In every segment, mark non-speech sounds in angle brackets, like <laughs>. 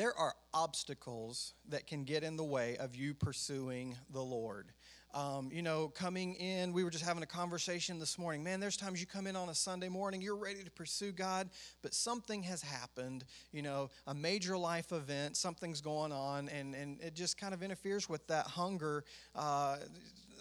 there are obstacles that can get in the way of you pursuing the Lord. Um, you know, coming in, we were just having a conversation this morning. Man, there's times you come in on a Sunday morning, you're ready to pursue God, but something has happened, you know, a major life event, something's going on, and, and it just kind of interferes with that hunger. Uh,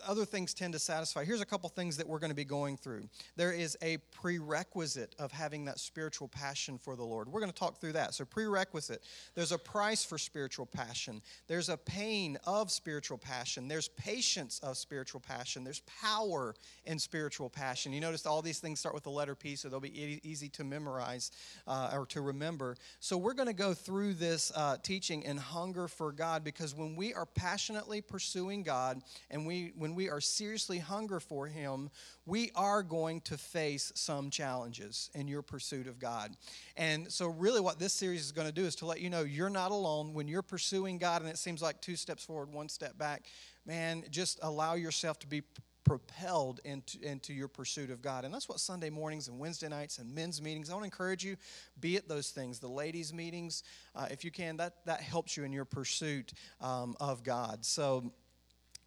other things tend to satisfy. Here's a couple things that we're going to be going through. There is a prerequisite of having that spiritual passion for the Lord. We're going to talk through that. So, prerequisite. There's a price for spiritual passion. There's a pain of spiritual passion. There's patience of spiritual passion. There's power in spiritual passion. You notice all these things start with the letter P, so they'll be easy to memorize uh, or to remember. So, we're going to go through this uh, teaching and hunger for God because when we are passionately pursuing God and we when when we are seriously hunger for Him, we are going to face some challenges in your pursuit of God. And so, really, what this series is going to do is to let you know you're not alone when you're pursuing God and it seems like two steps forward, one step back. Man, just allow yourself to be propelled into, into your pursuit of God. And that's what Sunday mornings and Wednesday nights and men's meetings, I want to encourage you, be at those things. The ladies' meetings, uh, if you can, that, that helps you in your pursuit um, of God. So,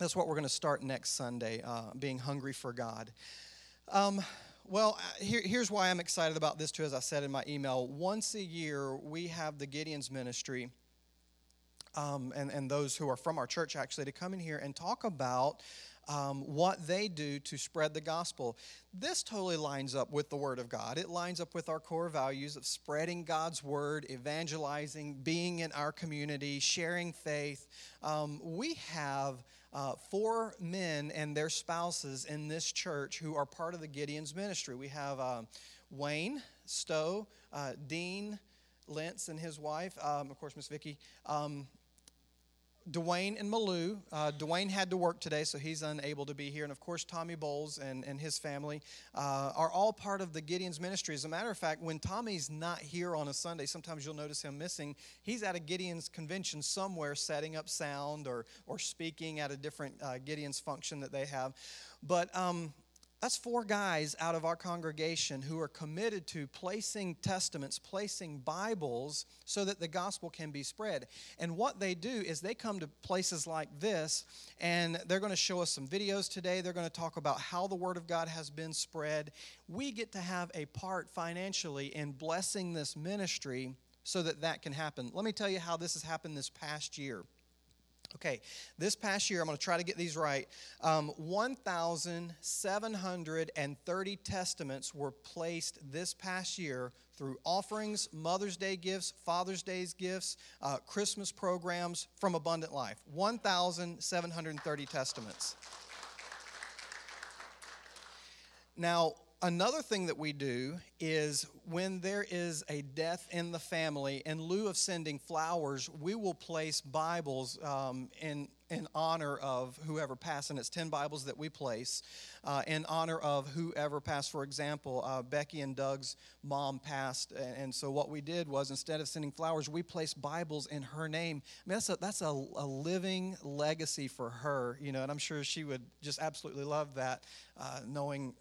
that's what we're going to start next Sunday, uh, being hungry for God. Um, well, uh, here, here's why I'm excited about this too, as I said in my email. Once a year, we have the Gideon's Ministry. Um, and, and those who are from our church actually to come in here and talk about um, what they do to spread the gospel. This totally lines up with the Word of God. It lines up with our core values of spreading God's Word, evangelizing, being in our community, sharing faith. Um, we have uh, four men and their spouses in this church who are part of the Gideon's ministry. We have uh, Wayne Stowe, uh, Dean Lentz and his wife, um, of course, Miss Vicki. Um, Dwayne and Malou. Uh, Dwayne had to work today, so he's unable to be here. And of course, Tommy Bowles and, and his family uh, are all part of the Gideon's ministry. As a matter of fact, when Tommy's not here on a Sunday, sometimes you'll notice him missing. He's at a Gideon's convention somewhere setting up sound or, or speaking at a different uh, Gideon's function that they have. But um, that's four guys out of our congregation who are committed to placing testaments, placing Bibles so that the gospel can be spread. And what they do is they come to places like this and they're going to show us some videos today. They're going to talk about how the Word of God has been spread. We get to have a part financially in blessing this ministry so that that can happen. Let me tell you how this has happened this past year. Okay, this past year, I'm going to try to get these right. Um, 1,730 testaments were placed this past year through offerings, Mother's Day gifts, Father's Day's gifts, uh, Christmas programs from Abundant Life. 1,730 testaments. Now, Another thing that we do is when there is a death in the family, in lieu of sending flowers, we will place Bibles um, in, in honor of whoever passed. And it's 10 Bibles that we place uh, in honor of whoever passed. For example, uh, Becky and Doug's mom passed. And so what we did was instead of sending flowers, we placed Bibles in her name. I mean, that's a, that's a, a living legacy for her, you know, and I'm sure she would just absolutely love that, uh, knowing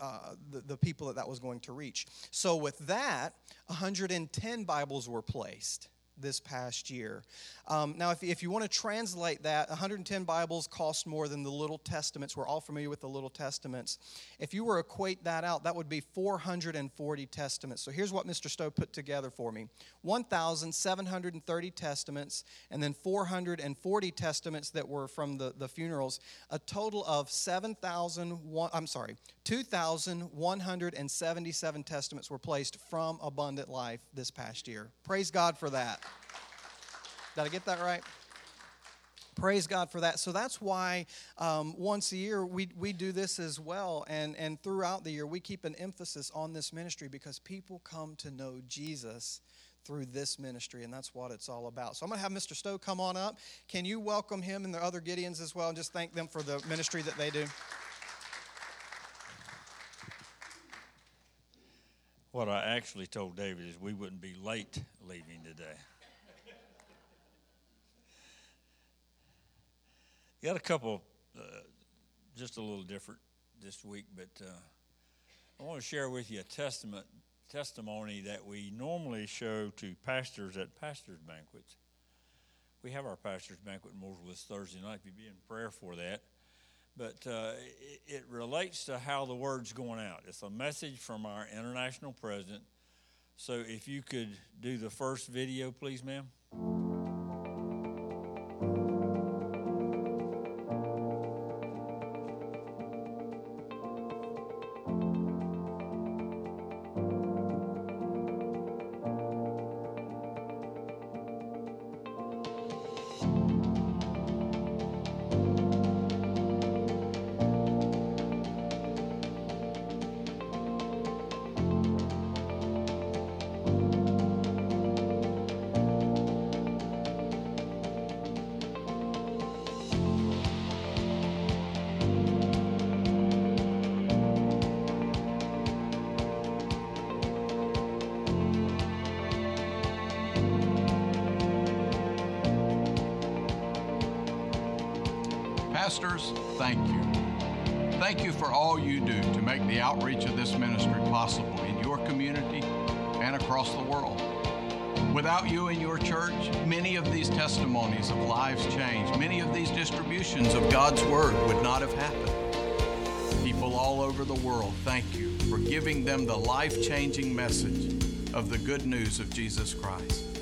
uh, the, the people that that was going to reach. So, with that, 110 Bibles were placed this past year. Um, now, if, if you want to translate that, 110 Bibles cost more than the Little Testaments. We're all familiar with the Little Testaments. If you were to equate that out, that would be 440 Testaments. So here's what Mr. Stowe put together for me 1,730 Testaments, and then 440 Testaments that were from the, the funerals. A total of 7,000, I'm sorry, 2,177 Testaments were placed from Abundant Life this past year. Praise God for that. Did I get that right? Praise God for that. So that's why um, once a year we, we do this as well. And, and throughout the year, we keep an emphasis on this ministry because people come to know Jesus through this ministry, and that's what it's all about. So I'm going to have Mr. Stowe come on up. Can you welcome him and the other Gideons as well and just thank them for the ministry that they do? What I actually told David is we wouldn't be late leaving today. Got a couple, uh, just a little different this week, but uh, I want to share with you a testament testimony that we normally show to pastors at pastors' banquets. We have our pastors' banquet in Mooresville Thursday night. If you be in prayer for that. But uh, it, it relates to how the word's going out. It's a message from our international president. So if you could do the first video, please, ma'am. Thank you. Thank you for all you do to make the outreach of this ministry possible in your community and across the world. Without you and your church, many of these testimonies of lives changed, many of these distributions of God's Word would not have happened. People all over the world, thank you for giving them the life changing message of the good news of Jesus Christ.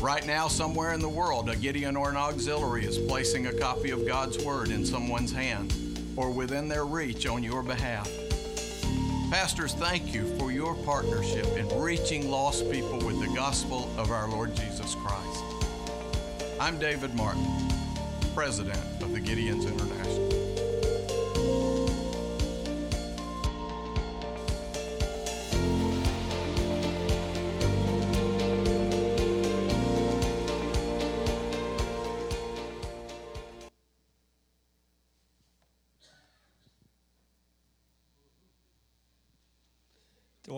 Right now, somewhere in the world, a Gideon or an auxiliary is placing a copy of God's Word in someone's hand or within their reach on your behalf. Pastors, thank you for your partnership in reaching lost people with the gospel of our Lord Jesus Christ. I'm David Martin, President of the Gideons International.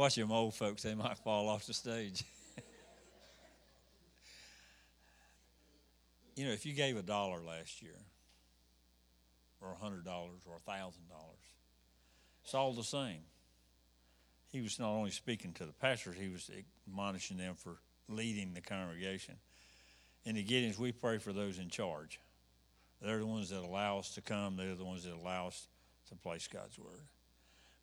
Watch them old folks, they might fall off the stage. <laughs> you know, if you gave a dollar last year, or a hundred dollars, or a thousand dollars, it's all the same. He was not only speaking to the pastors, he was admonishing them for leading the congregation. In the Gideons, we pray for those in charge. They're the ones that allow us to come. They're the ones that allow us to place God's word.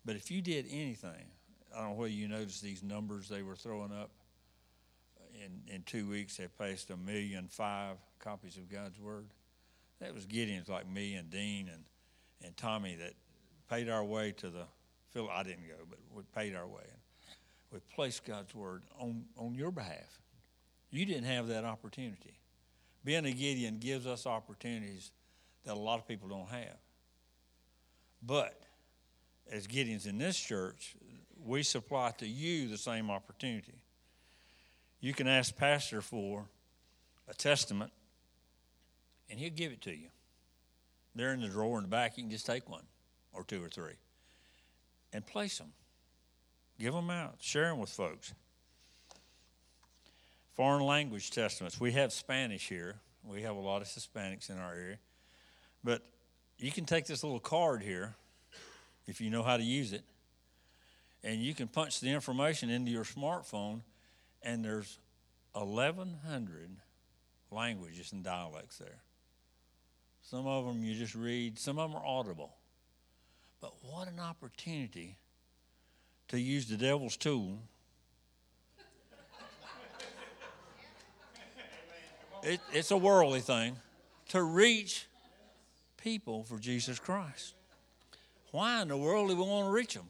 But if you did anything, I don't know whether you noticed these numbers they were throwing up. In, in two weeks, they passed a million five copies of God's Word. That was Gideon's like me and Dean and, and Tommy that paid our way to the Phil. I didn't go, but we paid our way. We placed God's Word on, on your behalf. You didn't have that opportunity. Being a Gideon gives us opportunities that a lot of people don't have. But as Gideons in this church, we supply to you the same opportunity. You can ask Pastor for a testament, and he'll give it to you. They're in the drawer in the back. You can just take one or two or three and place them. Give them out. Share them with folks. Foreign language testaments. We have Spanish here. We have a lot of Hispanics in our area. But you can take this little card here if you know how to use it and you can punch the information into your smartphone, and there's 1,100 languages and dialects there. Some of them you just read, some of them are audible. But what an opportunity to use the devil's tool. It, it's a worldly thing to reach people for Jesus Christ. Why in the world do we want to reach them?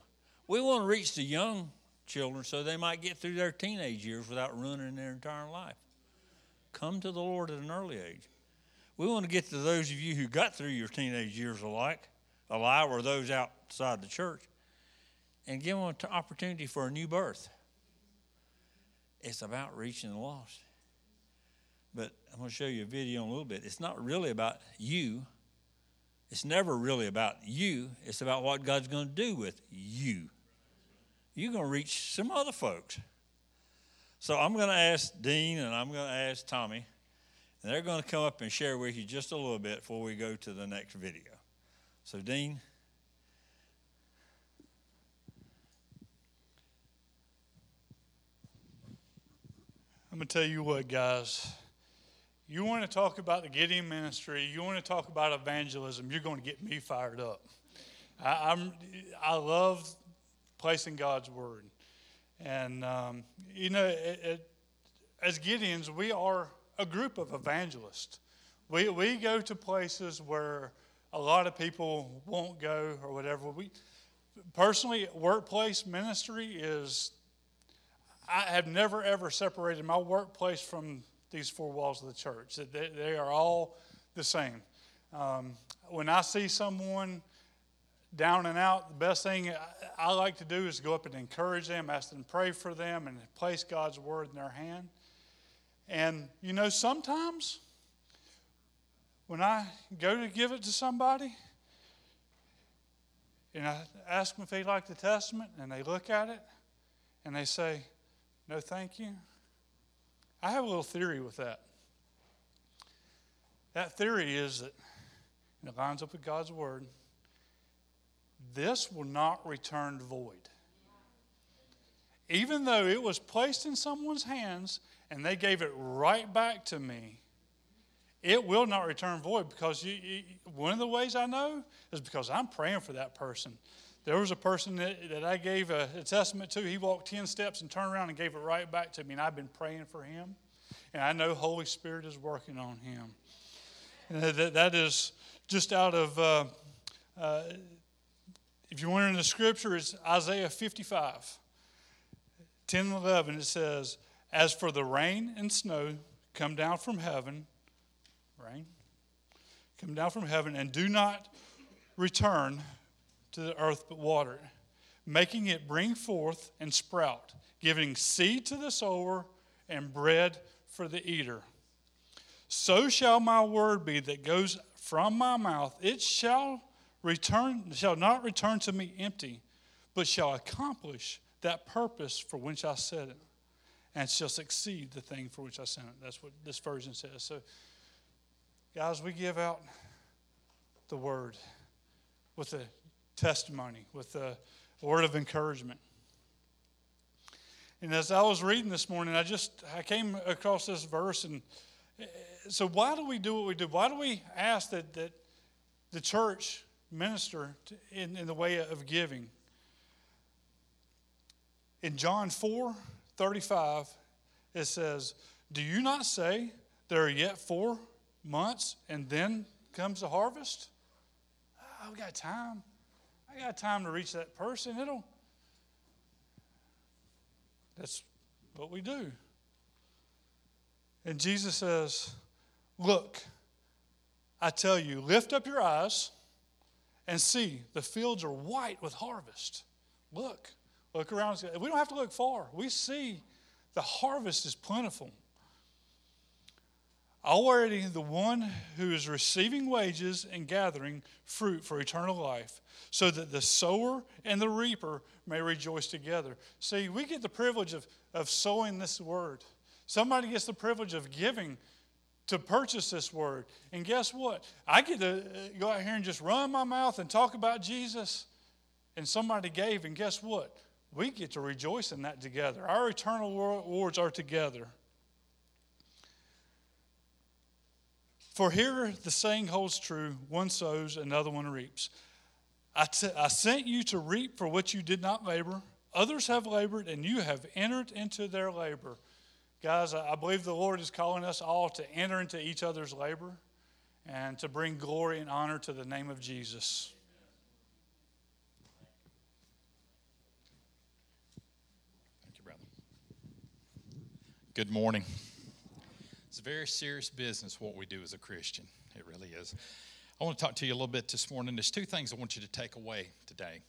We want to reach the young children so they might get through their teenage years without ruining their entire life. Come to the Lord at an early age. We want to get to those of you who got through your teenage years alike, alive, or those outside the church, and give them an opportunity for a new birth. It's about reaching the lost. But I'm going to show you a video in a little bit. It's not really about you. It's never really about you. It's about what God's going to do with you you're going to reach some other folks. So I'm going to ask Dean and I'm going to ask Tommy, and they're going to come up and share with you just a little bit before we go to the next video. So, Dean. I'm going to tell you what, guys. You want to talk about the Gideon ministry, you want to talk about evangelism, you're going to get me fired up. I, am I love placing God's word. And, um, you know, it, it, as Gideons, we are a group of evangelists. We, we go to places where a lot of people won't go or whatever. We personally, workplace ministry is. I have never ever separated my workplace from these four walls of the church. They, they are all the same. Um, when I see someone down and out, the best thing I like to do is go up and encourage them, ask them to pray for them, and place God's word in their hand. And you know, sometimes when I go to give it to somebody, and I ask them if they like the Testament, and they look at it, and they say, No, thank you. I have a little theory with that. That theory is that it lines up with God's Word. This will not return void. Even though it was placed in someone's hands and they gave it right back to me, it will not return void because you, you, one of the ways I know is because I'm praying for that person. There was a person that, that I gave a, a, testament to. He walked 10 steps and turned around and gave it right back to me. And I've been praying for him. And I know Holy Spirit is working on him. And that, that is just out of, uh, uh, if you're wondering the scripture, it's Isaiah 55, 10 and 11. It says, As for the rain and snow come down from heaven, rain, come down from heaven, and do not return to the earth but water it, making it bring forth and sprout, giving seed to the sower and bread for the eater. So shall my word be that goes from my mouth. It shall return, shall not return to me empty, but shall accomplish that purpose for which I said it, and shall succeed the thing for which I sent it. That's what this version says. So Guys, we give out the word with a testimony, with a word of encouragement. And as I was reading this morning, I just I came across this verse and eh, so why do we do what we do? Why do we ask that, that the church minister in, in the way of giving? In John 4 35, it says, Do you not say there are yet four months and then comes the harvest, I've got time. I got time to reach that person. It'll. That's what we do. And Jesus says, Look, I tell you, lift up your eyes and see the fields are white with harvest. Look, look around. We don't have to look far. We see the harvest is plentiful. Already, the one who is receiving wages and gathering fruit for eternal life, so that the sower and the reaper may rejoice together. See, we get the privilege of, of sowing this word. Somebody gets the privilege of giving to purchase this word. And guess what? I get to uh, go out here and just run my mouth and talk about Jesus. And somebody gave, and guess what? We get to rejoice in that together. Our eternal rewards are together. For here the saying holds true one sows, another one reaps. I, t- I sent you to reap for what you did not labor. Others have labored, and you have entered into their labor. Guys, I believe the Lord is calling us all to enter into each other's labor and to bring glory and honor to the name of Jesus. Thank you, brother. Good morning. It's a very serious business what we do as a Christian. It really is. I want to talk to you a little bit this morning. There's two things I want you to take away today.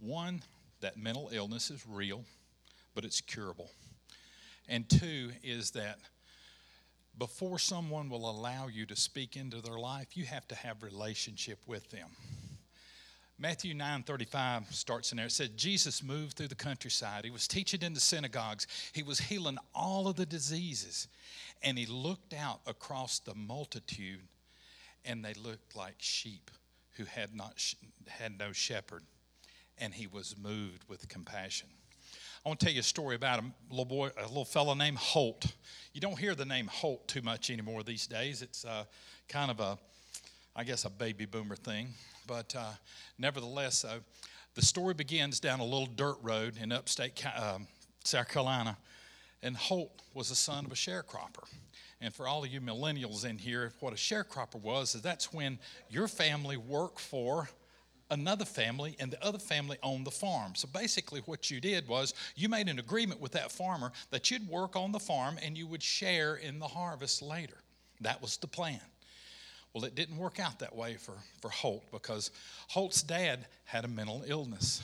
One, that mental illness is real, but it's curable. And two is that before someone will allow you to speak into their life, you have to have relationship with them. Matthew 9:35 starts in there. It said Jesus moved through the countryside. He was teaching in the synagogues. He was healing all of the diseases. And he looked out across the multitude and they looked like sheep who had not had no shepherd. And he was moved with compassion. I want to tell you a story about a little boy, a little fellow named Holt. You don't hear the name Holt too much anymore these days. It's uh, kind of a, I guess, a baby boomer thing. But uh, nevertheless, uh, the story begins down a little dirt road in upstate um, South Carolina. And Holt was the son of a sharecropper. And for all of you millennials in here, what a sharecropper was is that's when your family worked for another family and the other family owned the farm. So basically, what you did was you made an agreement with that farmer that you'd work on the farm and you would share in the harvest later. That was the plan. Well, it didn't work out that way for, for Holt because Holt's dad had a mental illness.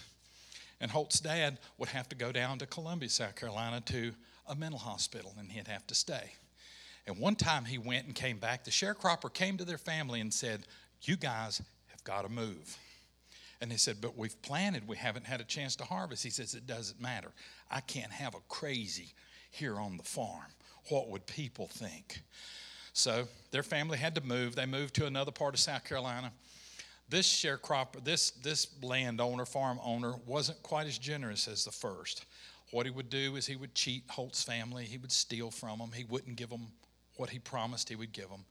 And Holt's dad would have to go down to Columbia, South Carolina to a mental hospital and he'd have to stay. And one time he went and came back. The sharecropper came to their family and said, You guys have got to move. And they said, But we've planted, we haven't had a chance to harvest. He says, It doesn't matter. I can't have a crazy here on the farm. What would people think? So their family had to move. They moved to another part of South Carolina. This sharecropper, this, this landowner, farm owner, wasn't quite as generous as the first. What he would do is he would cheat Holt's family. He would steal from them. He wouldn't give them what he promised he would give them.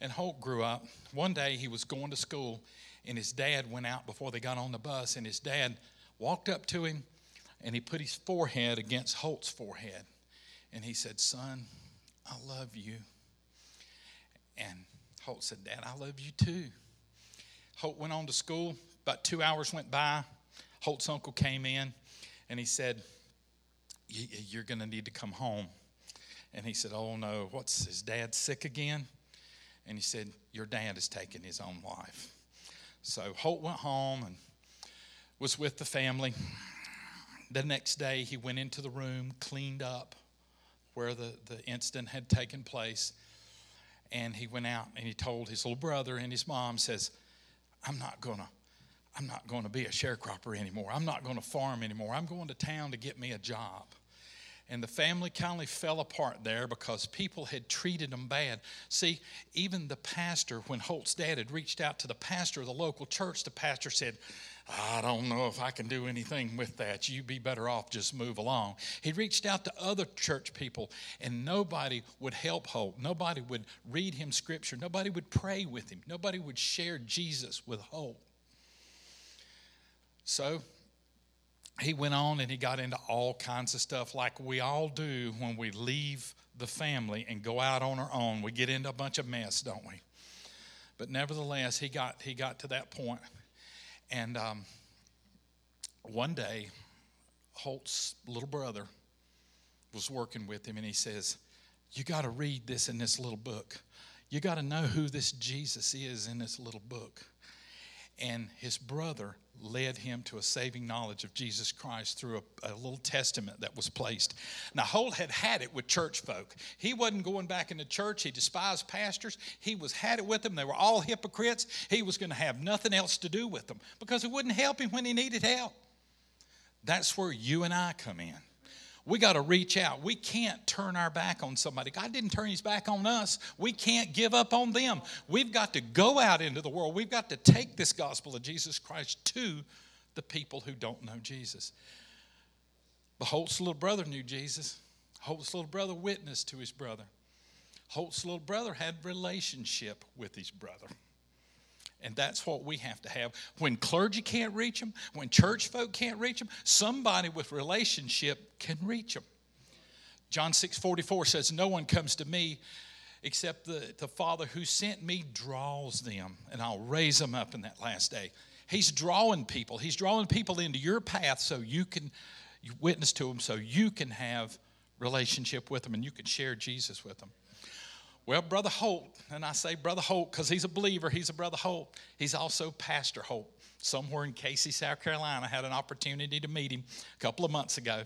And Holt grew up. One day he was going to school and his dad went out before they got on the bus, and his dad walked up to him and he put his forehead against Holt's forehead. And he said, Son, I love you. And Holt said, Dad, I love you too. Holt went on to school. About two hours went by. Holt's uncle came in and he said, You're going to need to come home. And he said, Oh no, what's his dad sick again? And he said, Your dad has taken his own life. So Holt went home and was with the family. The next day, he went into the room, cleaned up where the, the incident had taken place, and he went out and he told his little brother and his mom, says, I'm not gonna, I'm not gonna be a sharecropper anymore. I'm not gonna farm anymore. I'm going to town to get me a job. And the family kind of fell apart there because people had treated them bad. See, even the pastor, when Holt's dad had reached out to the pastor of the local church, the pastor said, I don't know if I can do anything with that. You'd be better off just move along. He reached out to other church people, and nobody would help Holt. Nobody would read him scripture. Nobody would pray with him. Nobody would share Jesus with Holt. So he went on and he got into all kinds of stuff like we all do when we leave the family and go out on our own. We get into a bunch of mess, don't we? But nevertheless, he got he got to that point, and um, one day, Holt's little brother was working with him, and he says, "You got to read this in this little book. You got to know who this Jesus is in this little book." And his brother led him to a saving knowledge of Jesus Christ through a, a, little testament that was placed. Now, Holt had had it with church folk. He wasn't going back into church. He despised pastors. He was had it with them. They were all hypocrites. He was going to have nothing else to do with them because it wouldn't help him when he needed help. That's where you and I come in. We got to reach out. We can't turn our back on somebody. God didn't turn his back on us. We can't give up on them. We've got to go out into the world. We've got to take this gospel of Jesus Christ to the people who don't know Jesus. But Holt's little brother knew Jesus. Holt's little brother witnessed to his brother. Holt's little brother had relationship with his brother. And that's what we have to have. When clergy can't reach them, when church folk can't reach them, somebody with relationship can reach them. John 6 44 says, No one comes to me except the, the Father who sent me draws them, and I'll raise them up in that last day. He's drawing people. He's drawing people into your path so you can witness to them, so you can have relationship with them and you can share Jesus with them. Well, Brother Holt, and I say Brother Holt because he's a believer, he's a Brother Holt. He's also Pastor Holt. Somewhere in Cayce, South Carolina, I had an opportunity to meet him a couple of months ago.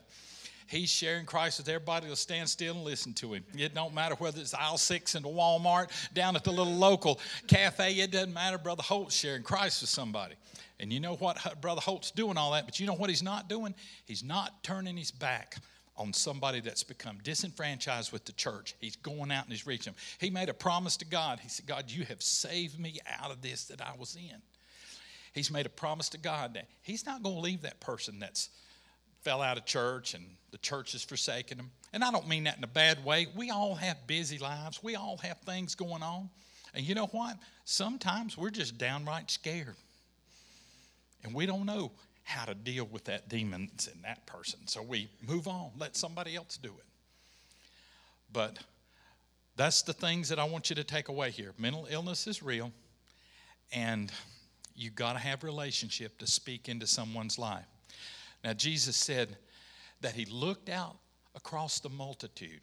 He's sharing Christ with everybody to stand still and listen to him. It don't matter whether it's aisle six in the Walmart, down at the little local cafe, it doesn't matter. Brother Holt's sharing Christ with somebody. And you know what? Brother Holt's doing all that, but you know what he's not doing? He's not turning his back on somebody that's become disenfranchised with the church. He's going out and he's reaching them. He made a promise to God. He said, God, you have saved me out of this that I was in. He's made a promise to God that he's not going to leave that person that's fell out of church and the church has forsaken them. And I don't mean that in a bad way. We all have busy lives, we all have things going on. And you know what? Sometimes we're just downright scared. And we don't know how to deal with that demons in that person. So we move on, let somebody else do it. But that's the things that I want you to take away here. Mental illness is real, and you've got to have relationship to speak into someone's life. Now Jesus said that he looked out across the multitude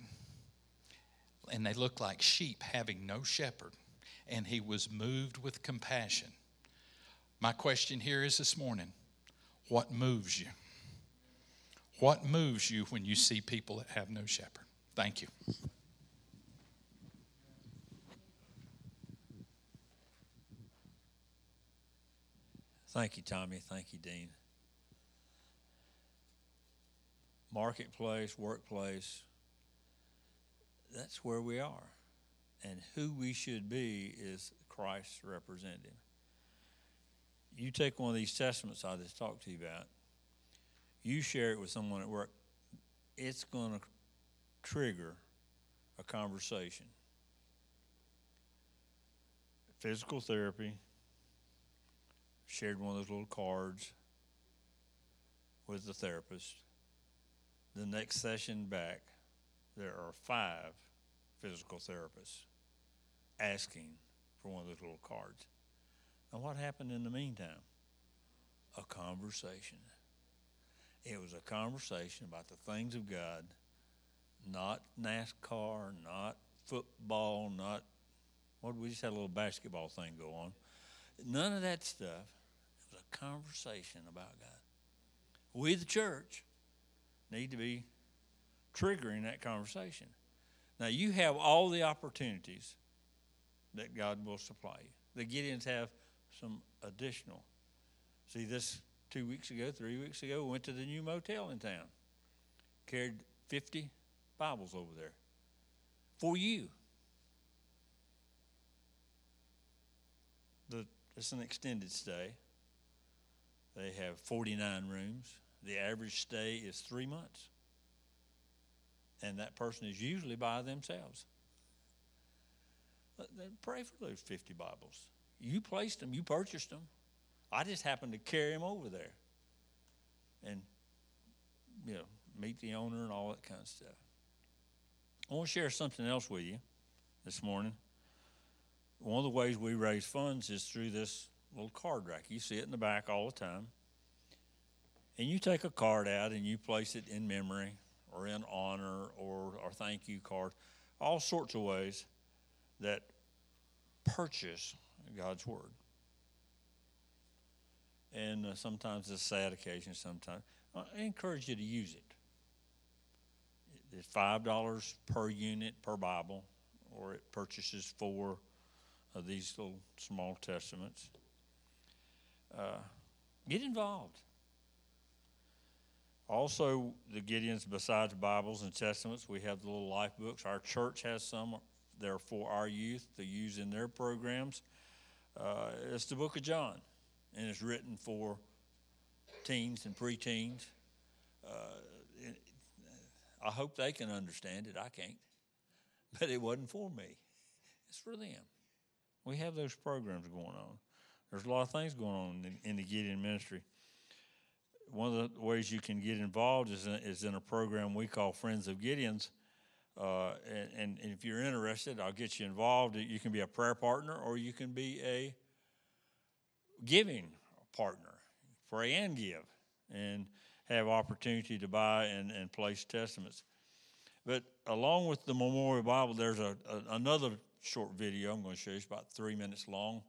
and they looked like sheep having no shepherd and he was moved with compassion. My question here is this morning what moves you? What moves you when you see people that have no shepherd? Thank you. Thank you, Tommy. Thank you, Dean. Marketplace, workplace, that's where we are. And who we should be is Christ's representative. You take one of these testaments I just talked to you about, you share it with someone at work, it's going to trigger a conversation. Physical therapy, shared one of those little cards with the therapist. The next session back, there are five physical therapists asking for one of those little cards. And what happened in the meantime? A conversation. It was a conversation about the things of God, not NASCAR, not football, not what we just had a little basketball thing go on. None of that stuff. It was a conversation about God. We, the church, need to be triggering that conversation. Now, you have all the opportunities that God will supply you. The Gideons have some additional. See, this two weeks ago, three weeks ago, we went to the new motel in town. Carried 50 Bibles over there for you. The, it's an extended stay. They have 49 rooms. The average stay is three months. And that person is usually by themselves. Pray for those 50 Bibles. You placed them, you purchased them. I just happened to carry them over there and, you know, meet the owner and all that kind of stuff. I want to share something else with you this morning. One of the ways we raise funds is through this little card rack. You see it in the back all the time. And you take a card out and you place it in memory or in honor or, or thank you card, all sorts of ways that purchase God's Word. And uh, sometimes it's a sad occasion, sometimes. I encourage you to use it. It's $5 per unit per Bible, or it purchases four of these little small testaments. Uh, get involved. Also, the Gideons, besides Bibles and Testaments, we have the little life books. Our church has some. They're for our youth to use in their programs. Uh, it's the book of John, and it's written for teens and preteens. Uh, I hope they can understand it. I can't. <laughs> But it wasn't for me, it's for them. We have those programs going on. There's a lot of things going on in, in the Gideon ministry one of the ways you can get involved is in, is in a program we call Friends of Gideons. Uh, and, and, if you're interested, I'll get you involved. You can be a prayer partner or you can be a giving partner. Pray and give and have opportunity to buy and, and place testaments. But along with the Memorial Bible, there's a, a another short video I'm going to show you. It's about three minutes long.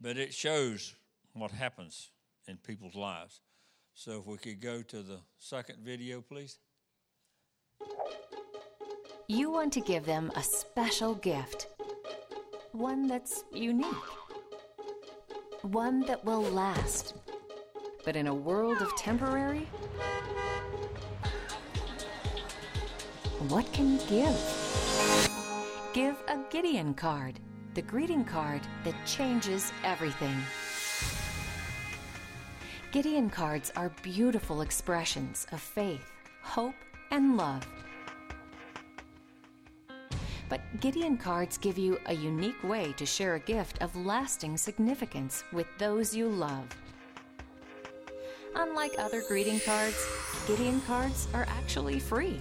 But it shows what happens in people's lives. So if we could go to the second video, please. You want to give them a special gift, one that's unique, one that will last. But in a world of temporary, what can you give? Give a Gideon card, the greeting card that changes everything. Gideon cards are beautiful expressions of faith, hope, and love. But Gideon cards give you a unique way to share a gift of lasting significance with those you love. Unlike other greeting cards, Gideon cards are actually free.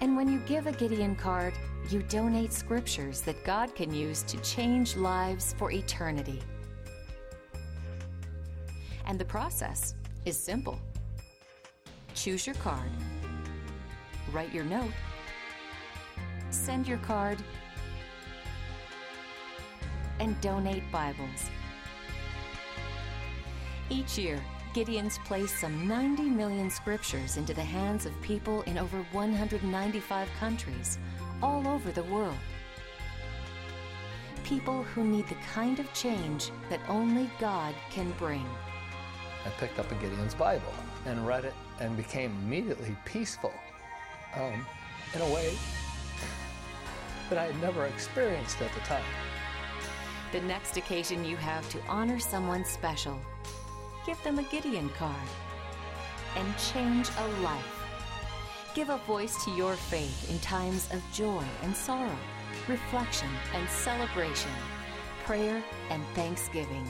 And when you give a Gideon card, you donate scriptures that God can use to change lives for eternity. And the process is simple choose your card, write your note, send your card, and donate Bibles. Each year, Gideon's place some 90 million scriptures into the hands of people in over 195 countries all over the world. People who need the kind of change that only God can bring. I picked up a Gideon's Bible and read it and became immediately peaceful um, in a way that I had never experienced at the time. The next occasion you have to honor someone special, give them a Gideon card and change a life. Give a voice to your faith in times of joy and sorrow, reflection and celebration, prayer and thanksgiving.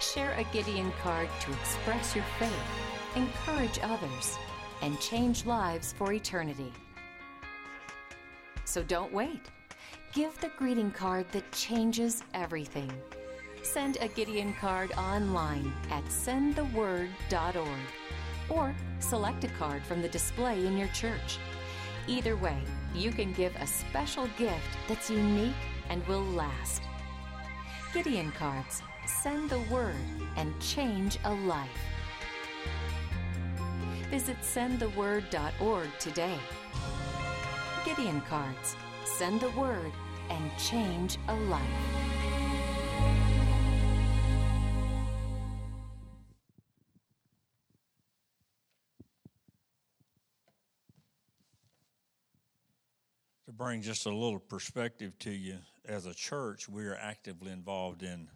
Share a Gideon card to express your faith, encourage others, and change lives for eternity. So don't wait. Give the greeting card that changes everything. Send a Gideon card online at sendtheword.org or select a card from the display in your church. Either way, you can give a special gift that's unique and will last. Gideon cards send the word and change a life. Visit sendtheword.org today. Gideon cards send the word and change a life. To bring just a little perspective to you, as a church, we are actively involved in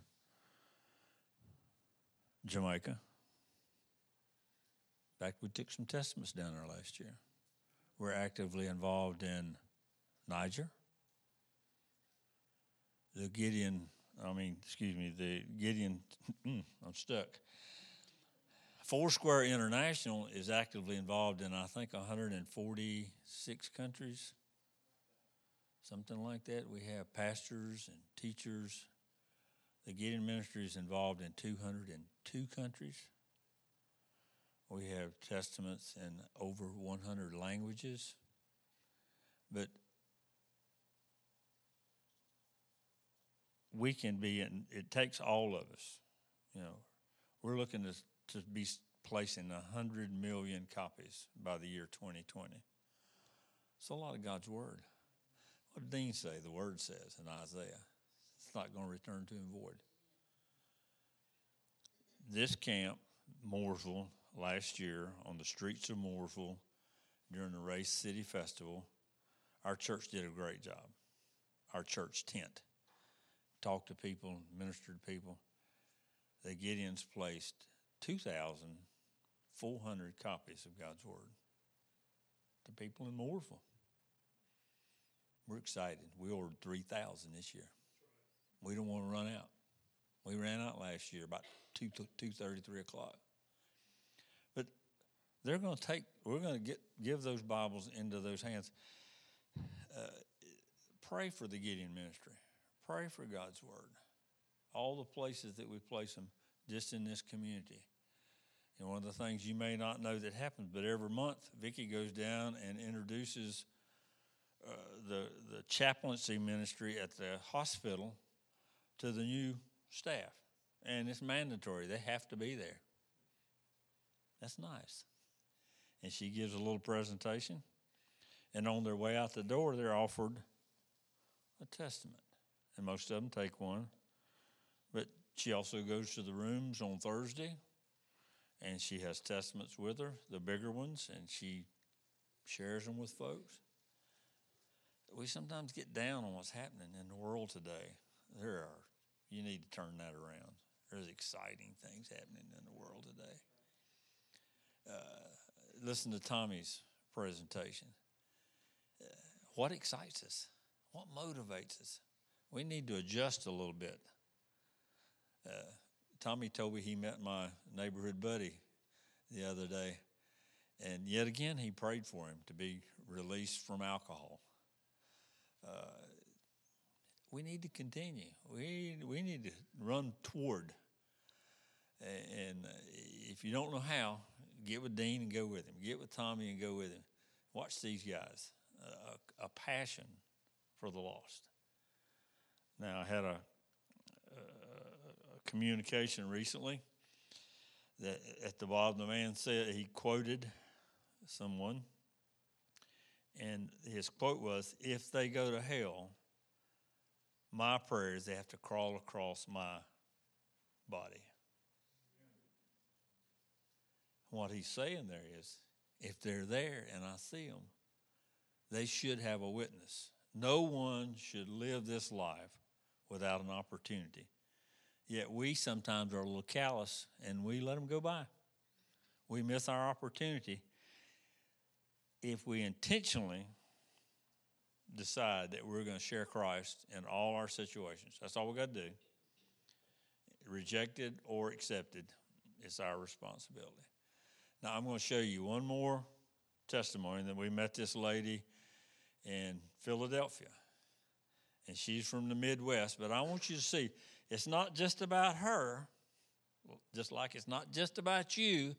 Jamaica. In fact, we took some testaments down there last year. We're actively involved in Niger. The Gideon, I mean, excuse me, the Gideon, <laughs> mm, I'm stuck. Foursquare International is actively involved in, I think, 146 countries, something like that. We have pastors and teachers. The Gideon Ministry is involved in 202 countries. We have testaments in over 100 languages. But we can be in, it takes all of us. You know, we're looking to, to be placing 100 million copies by the year 2020. It's a lot of God's Word. What did Dean say? The Word says in Isaiah. It's not going to return to him void. This camp, Mooresville, last year on the streets of Mooresville during the Race City Festival, our church did a great job. Our church tent. Talked to people, ministered to people. The Gideons placed 2,400 copies of God's Word to people in Mooresville. We're excited. We ordered 3,000 this year. We don't want to run out. We ran out last year about 2, 2.30, 3 o'clock. They're going to take, we're going to get give those Bibles into those hands. Uh, pray for the Gideon ministry. Pray for God's Word. All the places that we place them just in this community. And one of the things you may not know that happens, but every month Vicki goes down and introduces uh, the the chaplaincy ministry at the hospital to the new staff, and it's mandatory. They have to be there. That's nice. And she gives a little presentation, and on their way out the door, they're offered a testament, and most of them take one. But she also goes to the rooms on Thursday, and she has testaments with her, the bigger ones, and she shares them with folks we sometimes get down on what's happening in the world today. There are, you need to turn that around. There's exciting things happening in the world today. Uh, listen to Tommy's presentation. What excites us? What motivates us? We need to adjust a little bit. Uh, Tommy told me he met my neighborhood buddy the other day, and yet again he prayed for him to be released from alcohol. Uh, we need to continue. We we need to run toward. And uh, if you don't know how, get with Dean and go with him. Get with Tommy and go with him. Watch these guys. a, a passion for the lost. Now I had a, a, a communication recently that at the bottom the man said he quoted someone and his quote was if they go to hell my prayer is they have to crawl across my body. What he's saying there is if they're there and I see them, they should have a witness. No one should live this life without an opportunity. Yet we sometimes are a little callous and we let them go by. We miss our opportunity. If we intentionally decide that we're going to share Christ in all our situations. That's all we got to do. Rejected or accepted, it's our responsibility. Now, I'm going to show you one more testimony that we met this lady in Philadelphia. And she's from the Midwest, but I want you to see it's not just about her, just like it's not just about you,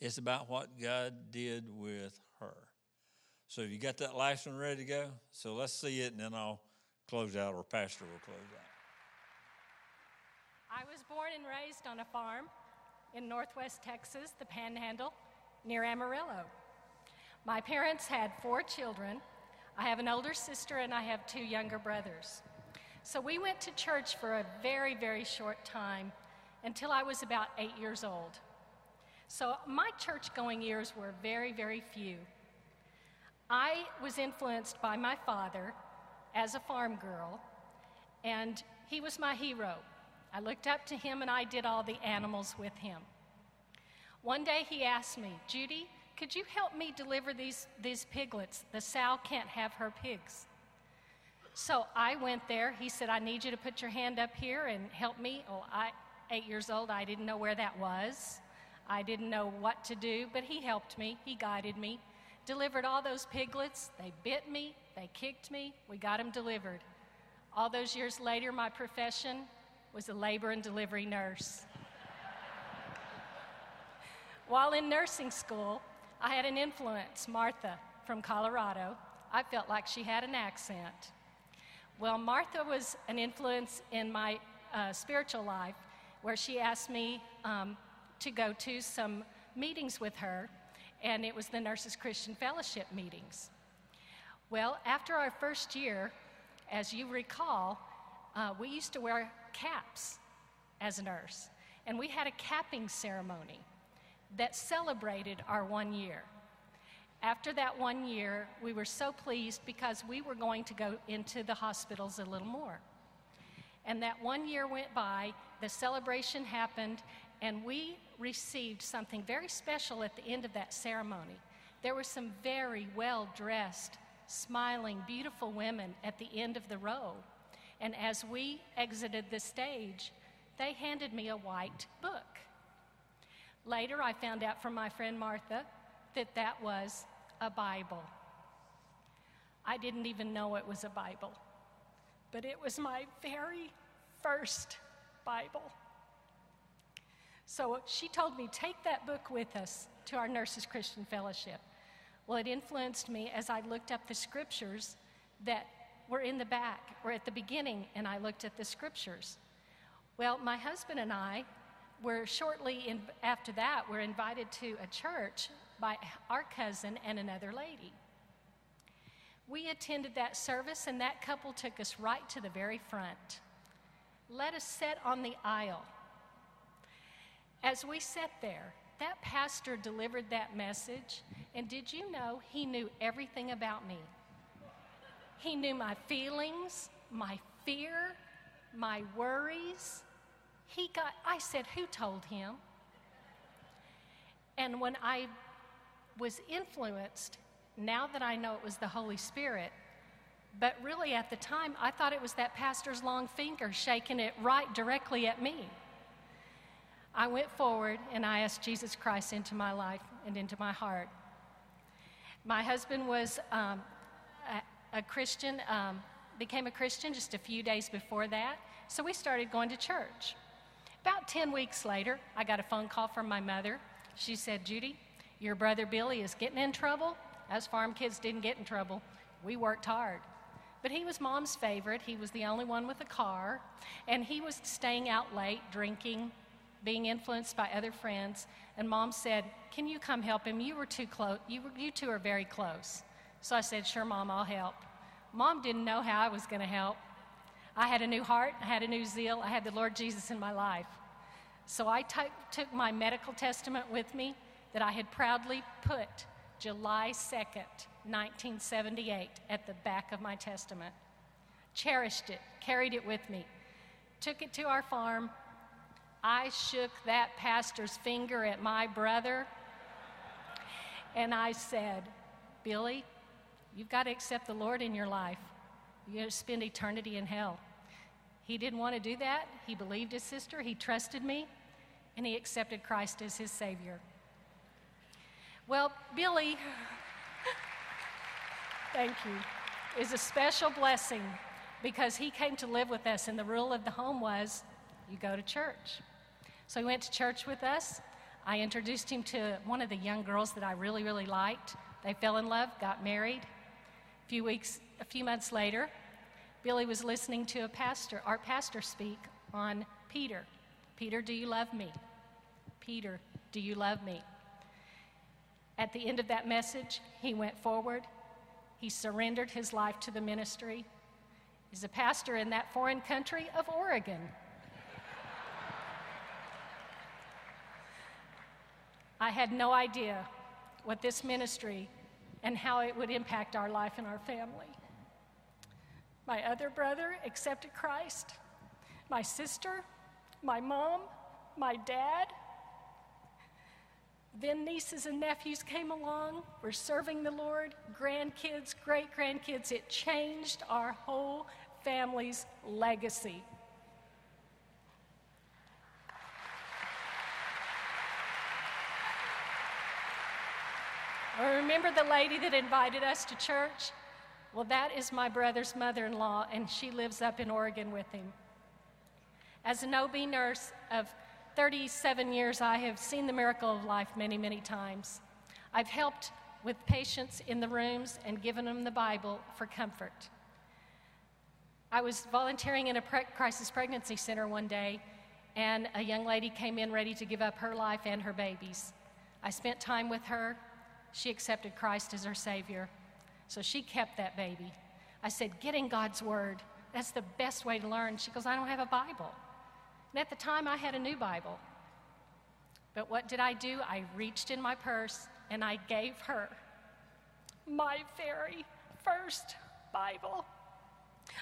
it's about what God did with her. So you got that last one ready to go? So let's see it and then I'll close out or Pastor will close out. I was born and raised on a farm in northwest Texas, the Panhandle, near Amarillo. My parents had four children. I have an older sister and I have two younger brothers. So we went to church for a very, very short time until I was about eight years old. So my church going years were very, very few. I was influenced by my father as a farm girl, and he was my hero. I looked up to him and I did all the animals with him. One day he asked me, Judy, could you help me deliver these, these piglets? The sow can't have her pigs. So I went there. He said, I need you to put your hand up here and help me. Oh, I, eight years old, I didn't know where that was. I didn't know what to do, but he helped me. He guided me delivered all those piglets. They bit me, they kicked me, we got them delivered. All those years later, my profession was a labor and delivery nurse. While in nursing school, I had an influence, Martha from Colorado. I felt like she had an accent. Well, Martha was an influence in my uh, spiritual life where she asked me um, to go to some meetings with her and it was the Nurses Christian Fellowship meetings. Well, after our first year, as you recall, uh, we used to wear caps as a nurse, and we had a capping ceremony that celebrated our one year. After that one year, we were so pleased because we were going to go into the hospitals a little more. And that one year went by, the celebration happened, and we received something very special at the end of that ceremony. There were some very well dressed, smiling, beautiful women at the end of the row. And as we exited the stage, they handed me a white book. Later, I found out from my friend Martha that that was a Bible. I didn't even know it was a Bible, but it was my very first Bible. So she told me, take that book with us to our Nurses Christian Fellowship. Well, it influenced me as I looked up the scriptures that were in the back or at the beginning, and I looked at the scriptures. Well, my husband and I were shortly in, after that were invited to a church by our cousin and another lady. We attended that service, and that couple took us right to the very front. Let us sit on the aisle as we sat there, that pastor delivered that message, and did you know he knew everything about me? He knew my feelings, my fear, my worries. He got, I said, Who told him? And when I was influenced, now that I know it was the Holy Spirit, but really at the time, I thought it was that pastor's long finger shaking it right directly at me. I went forward and I asked Jesus Christ into my life and into my heart. My husband was um, a, Christian, um, became a Christian just a few days before that, so we started going to church. About 10 weeks later, I got a phone call from my mother. She said, Judy, your brother Billy is getting in trouble. Us farm kids didn't get in trouble. We worked hard. But he was mom's favorite. He was the only one with a car. And he was staying out late, drinking, being influenced by other friends. And mom said, Can you come help him? You were too close. You, you two are very close. So I said, Sure, mom, I'll help. Mom didn't know how I was going to help. I had a new heart, I had a new zeal, I had the Lord Jesus in my life. So I t- took my medical testament with me that I had proudly put July 2nd, 1978, at the back of my testament. Cherished it, carried it with me, took it to our farm. I shook that pastor's finger at my brother, and I said, Billy, you've got to accept the Lord in your life. You're going to spend eternity in hell. He didn't want to do that. He believed his sister, he trusted me, and he accepted Christ as his Savior. Well, Billy, <laughs> thank you, is a special blessing because he came to live with us, and the rule of the home was you go to church. So he went to church with us. I introduced him to one of the young girls that I really, really liked. They fell in love, got married. A few weeks, a few months later, Billy was listening to a pastor, our pastor, speak on Peter. Peter, do you love me? Peter, do you love me? At the end of that message, he went forward. He surrendered his life to the ministry. He's a pastor in that foreign country of Oregon. I had no idea what this ministry and how it would impact our life and our family. My other brother accepted Christ. My sister, my mom, my dad, then nieces and nephews came along. We're serving the Lord, grandkids, great grandkids. It changed our whole family's legacy. I remember the lady that invited us to church? Well, that is my brother's mother in law, and she lives up in Oregon with him. As an OB nurse of 37 years, I have seen the miracle of life many, many times. I've helped with patients in the rooms and given them the Bible for comfort. I was volunteering in a pre- crisis pregnancy center one day, and a young lady came in ready to give up her life and her babies. I spent time with her. She accepted Christ as her Savior. So she kept that baby. I said, Get in God's Word. That's the best way to learn. She goes, I don't have a Bible. And at the time, I had a new Bible. But what did I do? I reached in my purse and I gave her my very first Bible.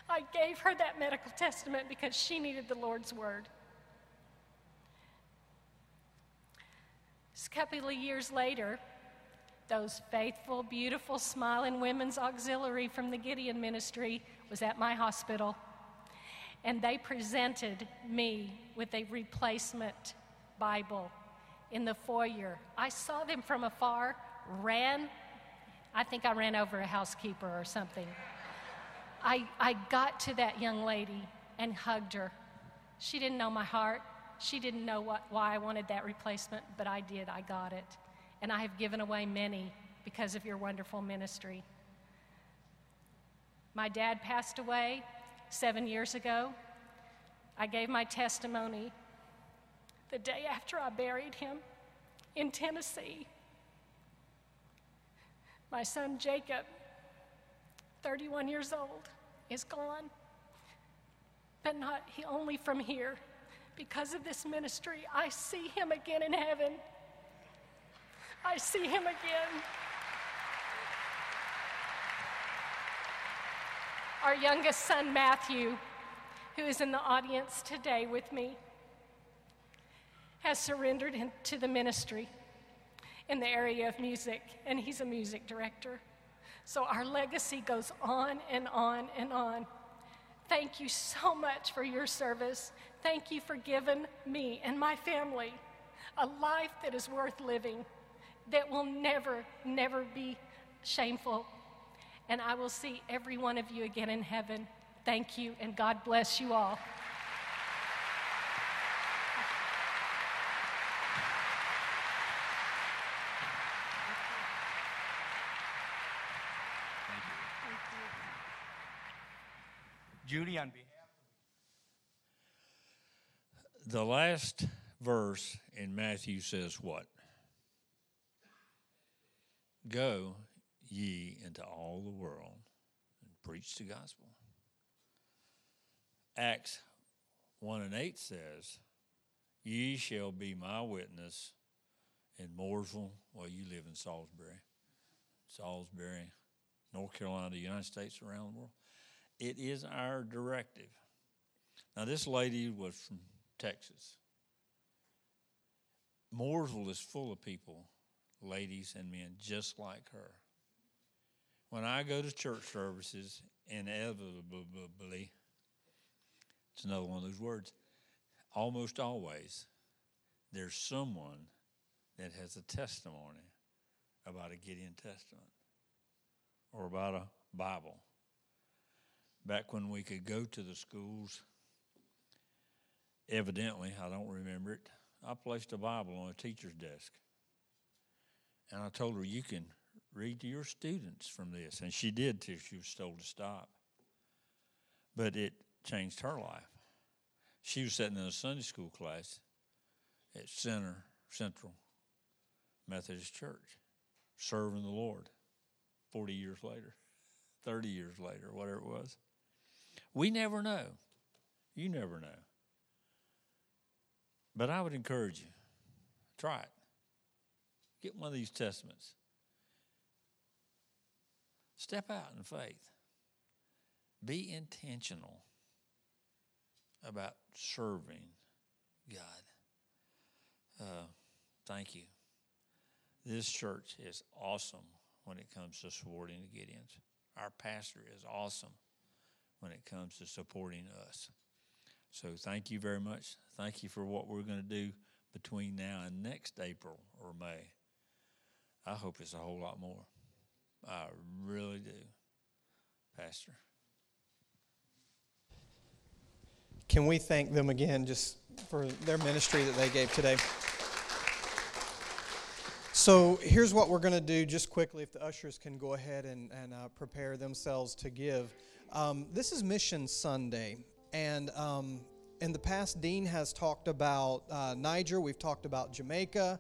I gave her that medical testament because she needed the Lord's word. A couple of years later, those faithful, beautiful, smiling women's auxiliary from the Gideon ministry was at my hospital and they presented me with a replacement Bible in the foyer. I saw them from afar, ran. I think I ran over a housekeeper or something. I, I got to that young lady and hugged her. She didn't know my heart. She didn't know what, why I wanted that replacement, but I did. I got it. And I have given away many because of your wonderful ministry. My dad passed away seven years ago. I gave my testimony the day after I buried him in Tennessee. My son Jacob, 31 years old, is gone, but not he, only from here. Because of this ministry, I see him again in heaven. I see him again. our youngest son, Matthew, who is in the audience today with me. has surrendered to the ministry in the area of music, and he's a music director. So our legacy goes on and on and on. Thank you so much for your service. Thank you for giving me and my family a life that is worth living, that will never, never be shameful. And I will see every one of you again in heaven. Thank you, and God bless you all. Thank you, Judy, on behalf The last verse in Matthew says what? Go ye into all the world and preach the gospel. Acts 1 and 8 says, Ye shall be my witness in Mooresville, well, you live in Salisbury, Salisbury, North Carolina, United States, around the world. It is our directive. Now, this lady was from Texas. Mooresville is full of people, ladies and men, just like her. When I go to church services, inevitably, it's another one of those words, almost always, there's someone that has a testimony about a Gideon Testament or about a Bible back when we could go to the schools. Evidently, I don't remember it. I placed a Bible on a teacher's desk. And I told her, You can read to your students from this. And she did till she was told to stop. But it changed her life. She was sitting in a Sunday school class at Center Central Methodist Church, serving the Lord 40 years later, 30 years later, whatever it was. We never know. You never know. But I would encourage you try it. Get one of these testaments. Step out in faith. Be intentional about serving God. Uh, thank you. This church is awesome when it comes to supporting the Gideons. Our pastor is awesome when it comes to supporting us. So thank you very much. Thank you for what we're going to do between now and next April or May. I hope it's a whole lot more. I really do, Pastor. Can we thank them again just for their ministry that they gave today? So here's what we're going to do just quickly if the ushers can go ahead and, and uh, prepare themselves to give. Um, this is Mission Sunday, and um, in the past, Dean has talked about uh, Niger. We've talked about Jamaica.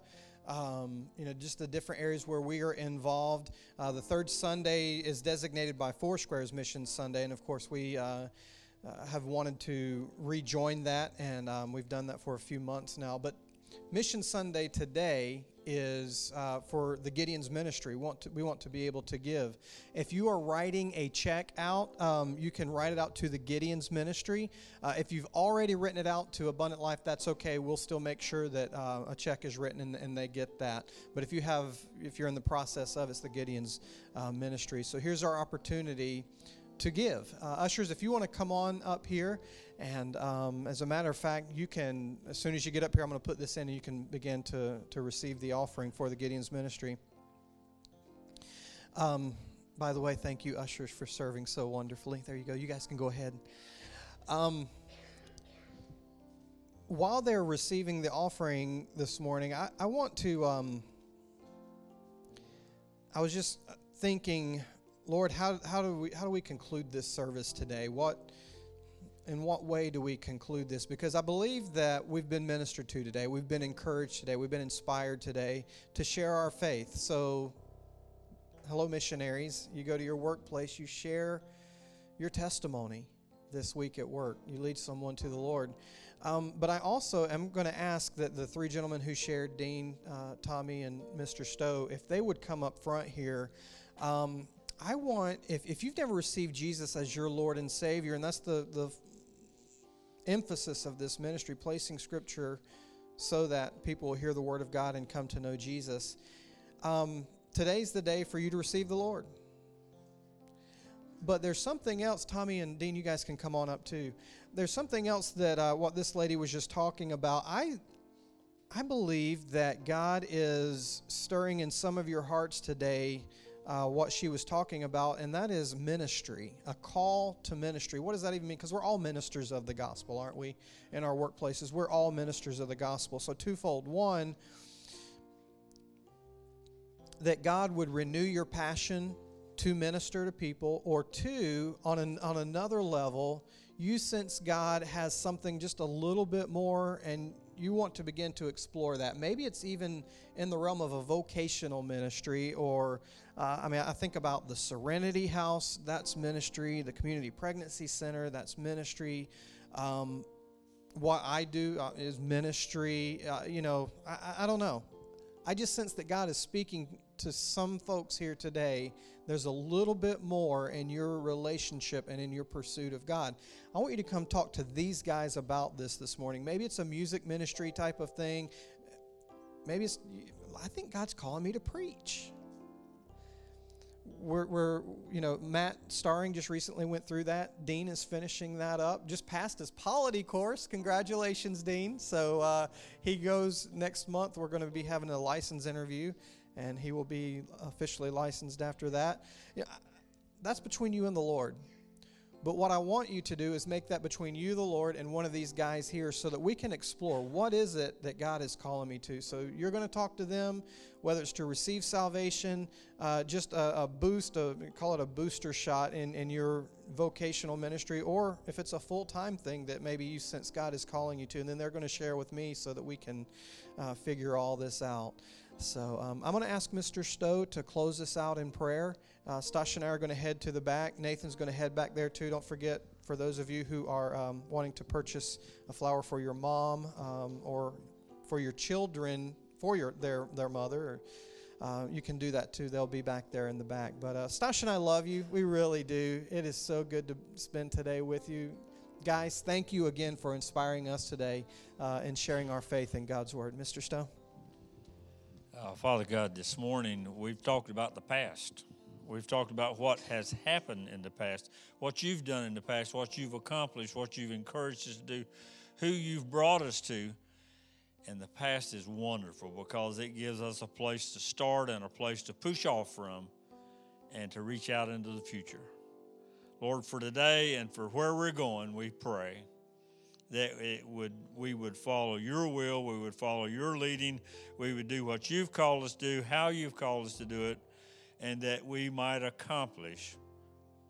Um, you know, just the different areas where we are involved. Uh, the third Sunday is designated by Foursquare's Mission Sunday, and of course, we uh, uh, have wanted to rejoin that, and um, we've done that for a few months now. But Mission Sunday today is uh, for the Gideon's ministry. We want, to, we want to be able to give. If you are writing a check out, um, you can write it out to the Gideon's ministry. Uh, if you've already written it out to Abundant Life, that's okay. We'll still make sure that uh, a check is written and, and, they get that. But if you have, if you're in the process of, it's the Gideon's uh, ministry. So here's our opportunity to give. Uh, ushers, if you want to come on up here, and um, as a matter of fact, you can, as soon as you get up here, I'm going to put this in and you can begin to, to receive the offering for the Gideon's ministry. Um, by the way, thank you, ushers, for serving so wonderfully. There you go. You guys can go ahead. Um, while they're receiving the offering this morning, I, I want to. Um, I was just thinking Lord, how, how, do we, how do we conclude this service today? What, in what way do we conclude this? Because I believe that we've been ministered to today. We've been encouraged today. We've been inspired today to share our faith. So, hello, missionaries. You go to your workplace, you share your testimony this week at work. You lead someone to the Lord. Um, but I also am going to ask that the three gentlemen who shared, Dean, uh, Tommy, and Mr. Stowe, if they would come up front here. Um, I want, if, if you've never received Jesus as your Lord and Savior, and that's the, the emphasis of this ministry, placing Scripture so that people will hear the word of God and come to know Jesus. Um, today's the day for you to receive the Lord. But there's something else, Tommy and Dean, you guys can come on up too. There's something else that uh, what this lady was just talking about. I, I believe that God is stirring in some of your hearts today uh, what she was talking about, and that is ministry, a call to ministry. What does that even mean? Because we're all ministers of the gospel, aren't we? In our workplaces, we're all ministers of the gospel. So, twofold. One, that God would renew your passion to minister to people, or two, on, an, on another level, you sense God has something just a little bit more and you want to begin to explore that. Maybe it's even in the realm of a vocational ministry, or uh, I mean, I think about the Serenity House, that's ministry, the Community Pregnancy Center, that's ministry. Um, what I do uh, is ministry. Uh, you know, I, I don't know. I just sense that God is speaking to some folks here today, there's a little bit more in your relationship and in your pursuit of God. I want you to come talk to these guys about this this morning. Maybe it's a music ministry type of thing. Maybe it's, I think God's calling me to preach. We're, we're, you know, Matt Starring just recently went through that. Dean is finishing that up. Just passed his polity course. Congratulations, Dean. So uh, he goes next month. We're going to be having a license interview and he will be officially licensed after that. that's between you and the Lord. But what I want you to do is make that between you, the Lord, and one of these guys here so that we can explore what is it that God is calling me to. So you're going to talk to them, whether it's to receive salvation, uh, just a, a boost, a, call it a booster shot in, in your vocational ministry, or if it's a full time thing that maybe you sense God is calling you to. And then they're going to share with me so that we can uh, figure all this out. So um, I'm going to ask Mr. Stowe to close this out in prayer. Uh, Stash and I are going to head to the back. Nathan's going to head back there too. Don't forget, for those of you who are um, wanting to purchase a flower for your mom um, or for your children, for your their their mother, uh, you can do that too. They'll be back there in the back. But uh, Stash and I love you. We really do. It is so good to spend today with you. Guys, thank you again for inspiring us today uh, and sharing our faith in God's Word. Mr. Stowe? Uh, Father God, this morning we've talked about the past. We've talked about what has happened in the past, what you've done in the past, what you've accomplished, what you've encouraged us to do, who you've brought us to. And the past is wonderful because it gives us a place to start and a place to push off from and to reach out into the future. Lord, for today and for where we're going, we pray that it would we would follow your will, we would follow your leading, we would do what you've called us to do, how you've called us to do it, and that we might accomplish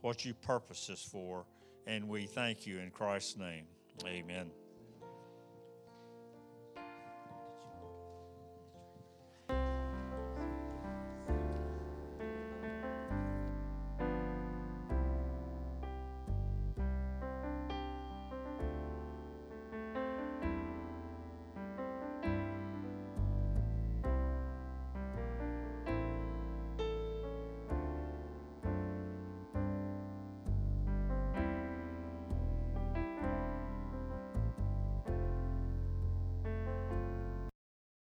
what you purpose us for. And we thank you in Christ's name. Amen.